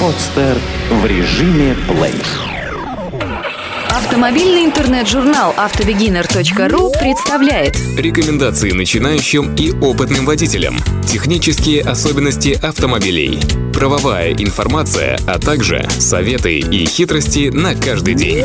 Подстер в режиме плей. Автомобильный интернет-журнал автобегинер.ру представляет Рекомендации начинающим и опытным водителям. Технические особенности автомобилей. Правовая информация, а также советы и хитрости на каждый день.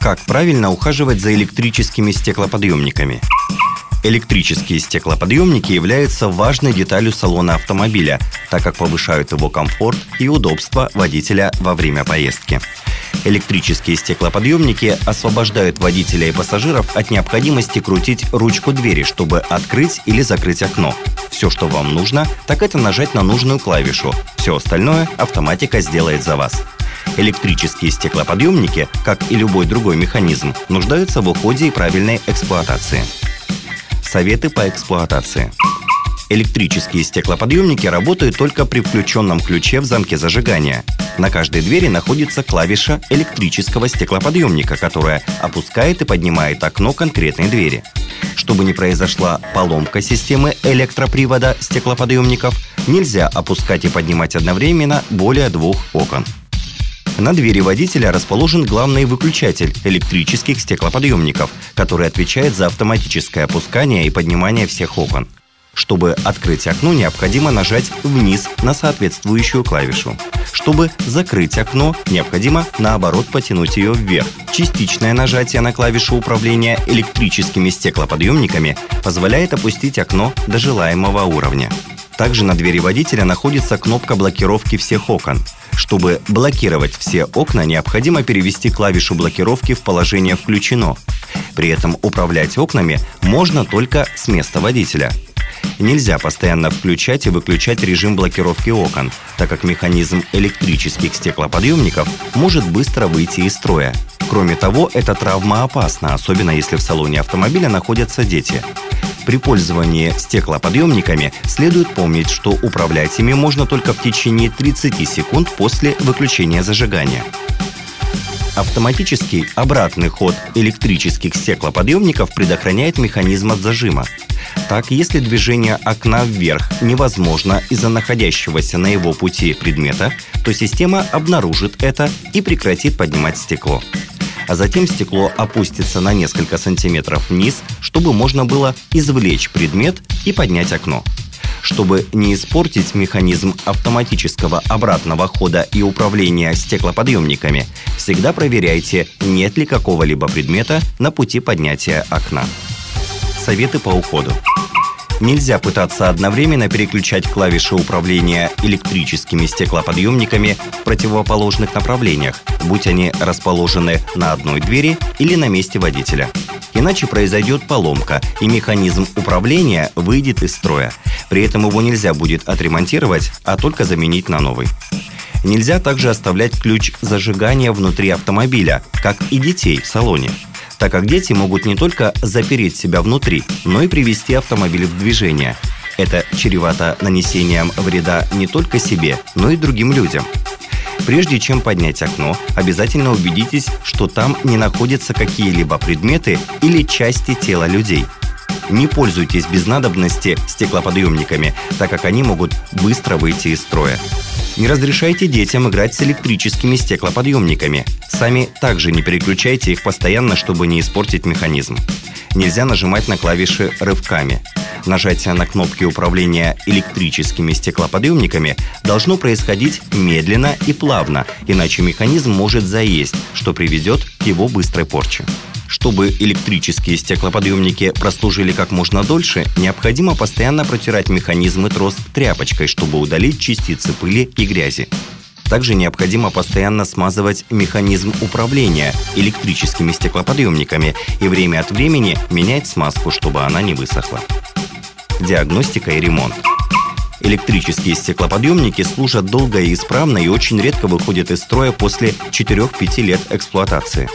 Как правильно ухаживать за электрическими стеклоподъемниками? Электрические стеклоподъемники являются важной деталью салона автомобиля, так как повышают его комфорт и удобство водителя во время поездки. Электрические стеклоподъемники освобождают водителя и пассажиров от необходимости крутить ручку двери, чтобы открыть или закрыть окно. Все, что вам нужно, так это нажать на нужную клавишу. Все остальное автоматика сделает за вас. Электрические стеклоподъемники, как и любой другой механизм, нуждаются в уходе и правильной эксплуатации. Советы по эксплуатации. Электрические стеклоподъемники работают только при включенном ключе в замке зажигания. На каждой двери находится клавиша электрического стеклоподъемника, которая опускает и поднимает окно конкретной двери. Чтобы не произошла поломка системы электропривода стеклоподъемников, нельзя опускать и поднимать одновременно более двух окон. На двери водителя расположен главный выключатель электрических стеклоподъемников, который отвечает за автоматическое опускание и поднимание всех окон. Чтобы открыть окно, необходимо нажать вниз на соответствующую клавишу. Чтобы закрыть окно, необходимо наоборот потянуть ее вверх. Частичное нажатие на клавишу управления электрическими стеклоподъемниками позволяет опустить окно до желаемого уровня. Также на двери водителя находится кнопка блокировки всех окон. Чтобы блокировать все окна, необходимо перевести клавишу блокировки в положение «включено». При этом управлять окнами можно только с места водителя. Нельзя постоянно включать и выключать режим блокировки окон, так как механизм электрических стеклоподъемников может быстро выйти из строя. Кроме того, эта травма опасна, особенно если в салоне автомобиля находятся дети. При пользовании стеклоподъемниками следует помнить, что управлять ими можно только в течение 30 секунд после выключения зажигания. Автоматический обратный ход электрических стеклоподъемников предохраняет механизм от зажима. Так, если движение окна вверх невозможно из-за находящегося на его пути предмета, то система обнаружит это и прекратит поднимать стекло а затем стекло опустится на несколько сантиметров вниз, чтобы можно было извлечь предмет и поднять окно. Чтобы не испортить механизм автоматического обратного хода и управления стеклоподъемниками, всегда проверяйте, нет ли какого-либо предмета на пути поднятия окна. Советы по уходу. Нельзя пытаться одновременно переключать клавиши управления электрическими стеклоподъемниками в противоположных направлениях, будь они расположены на одной двери или на месте водителя. Иначе произойдет поломка, и механизм управления выйдет из строя. При этом его нельзя будет отремонтировать, а только заменить на новый. Нельзя также оставлять ключ зажигания внутри автомобиля, как и детей в салоне – так как дети могут не только запереть себя внутри, но и привести автомобиль в движение. Это чревато нанесением вреда не только себе, но и другим людям. Прежде чем поднять окно, обязательно убедитесь, что там не находятся какие-либо предметы или части тела людей. Не пользуйтесь без надобности стеклоподъемниками, так как они могут быстро выйти из строя. Не разрешайте детям играть с электрическими стеклоподъемниками. Сами также не переключайте их постоянно, чтобы не испортить механизм. Нельзя нажимать на клавиши рывками. Нажатие на кнопки управления электрическими стеклоподъемниками должно происходить медленно и плавно, иначе механизм может заесть, что приведет к его быстрой порче. Чтобы электрические стеклоподъемники прослужили как можно дольше, необходимо постоянно протирать механизмы трос тряпочкой, чтобы удалить частицы пыли и грязи. Также необходимо постоянно смазывать механизм управления электрическими стеклоподъемниками и время от времени менять смазку, чтобы она не высохла. Диагностика и ремонт. Электрические стеклоподъемники служат долго и исправно и очень редко выходят из строя после 4-5 лет эксплуатации.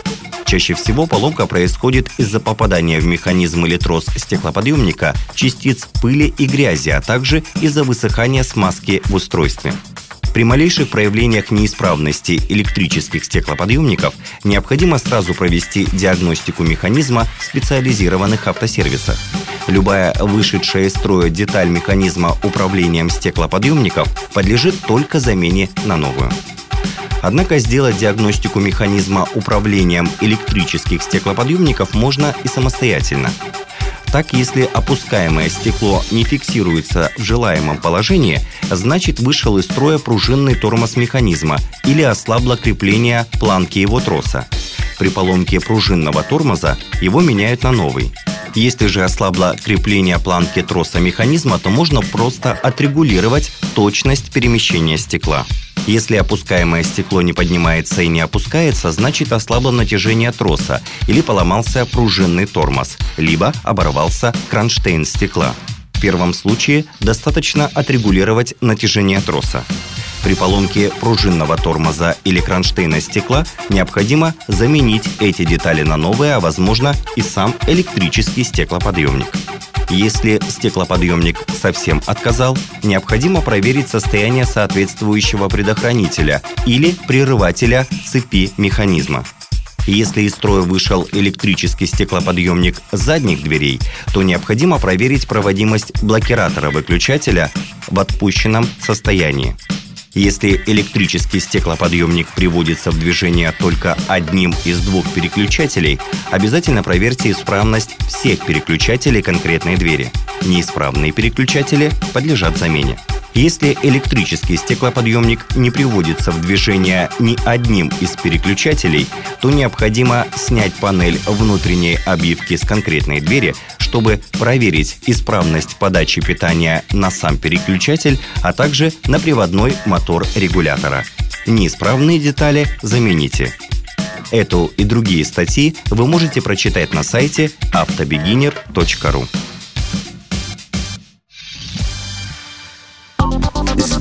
Чаще всего поломка происходит из-за попадания в механизм или трос стеклоподъемника частиц пыли и грязи, а также из-за высыхания смазки в устройстве. При малейших проявлениях неисправности электрических стеклоподъемников необходимо сразу провести диагностику механизма в специализированных автосервисах. Любая вышедшая из строя деталь механизма управлением стеклоподъемников подлежит только замене на новую. Однако сделать диагностику механизма управлением электрических стеклоподъемников можно и самостоятельно. Так, если опускаемое стекло не фиксируется в желаемом положении, значит вышел из строя пружинный тормоз механизма или ослабло крепление планки его троса. При поломке пружинного тормоза его меняют на новый. Если же ослабло крепление планки троса механизма, то можно просто отрегулировать точность перемещения стекла. Если опускаемое стекло не поднимается и не опускается, значит ослабло натяжение троса или поломался пружинный тормоз, либо оборвался кронштейн стекла. В первом случае достаточно отрегулировать натяжение троса. При поломке пружинного тормоза или кронштейна стекла необходимо заменить эти детали на новые, а возможно и сам электрический стеклоподъемник. Если стеклоподъемник совсем отказал, необходимо проверить состояние соответствующего предохранителя или прерывателя цепи механизма. Если из строя вышел электрический стеклоподъемник задних дверей, то необходимо проверить проводимость блокиратора выключателя в отпущенном состоянии. Если электрический стеклоподъемник приводится в движение только одним из двух переключателей, обязательно проверьте исправность всех переключателей конкретной двери. Неисправные переключатели подлежат замене. Если электрический стеклоподъемник не приводится в движение ни одним из переключателей, то необходимо снять панель внутренней обивки с конкретной двери, чтобы проверить исправность подачи питания на сам переключатель, а также на приводной мотор регулятора. Неисправные детали замените. Эту и другие статьи вы можете прочитать на сайте автобегинер.ру.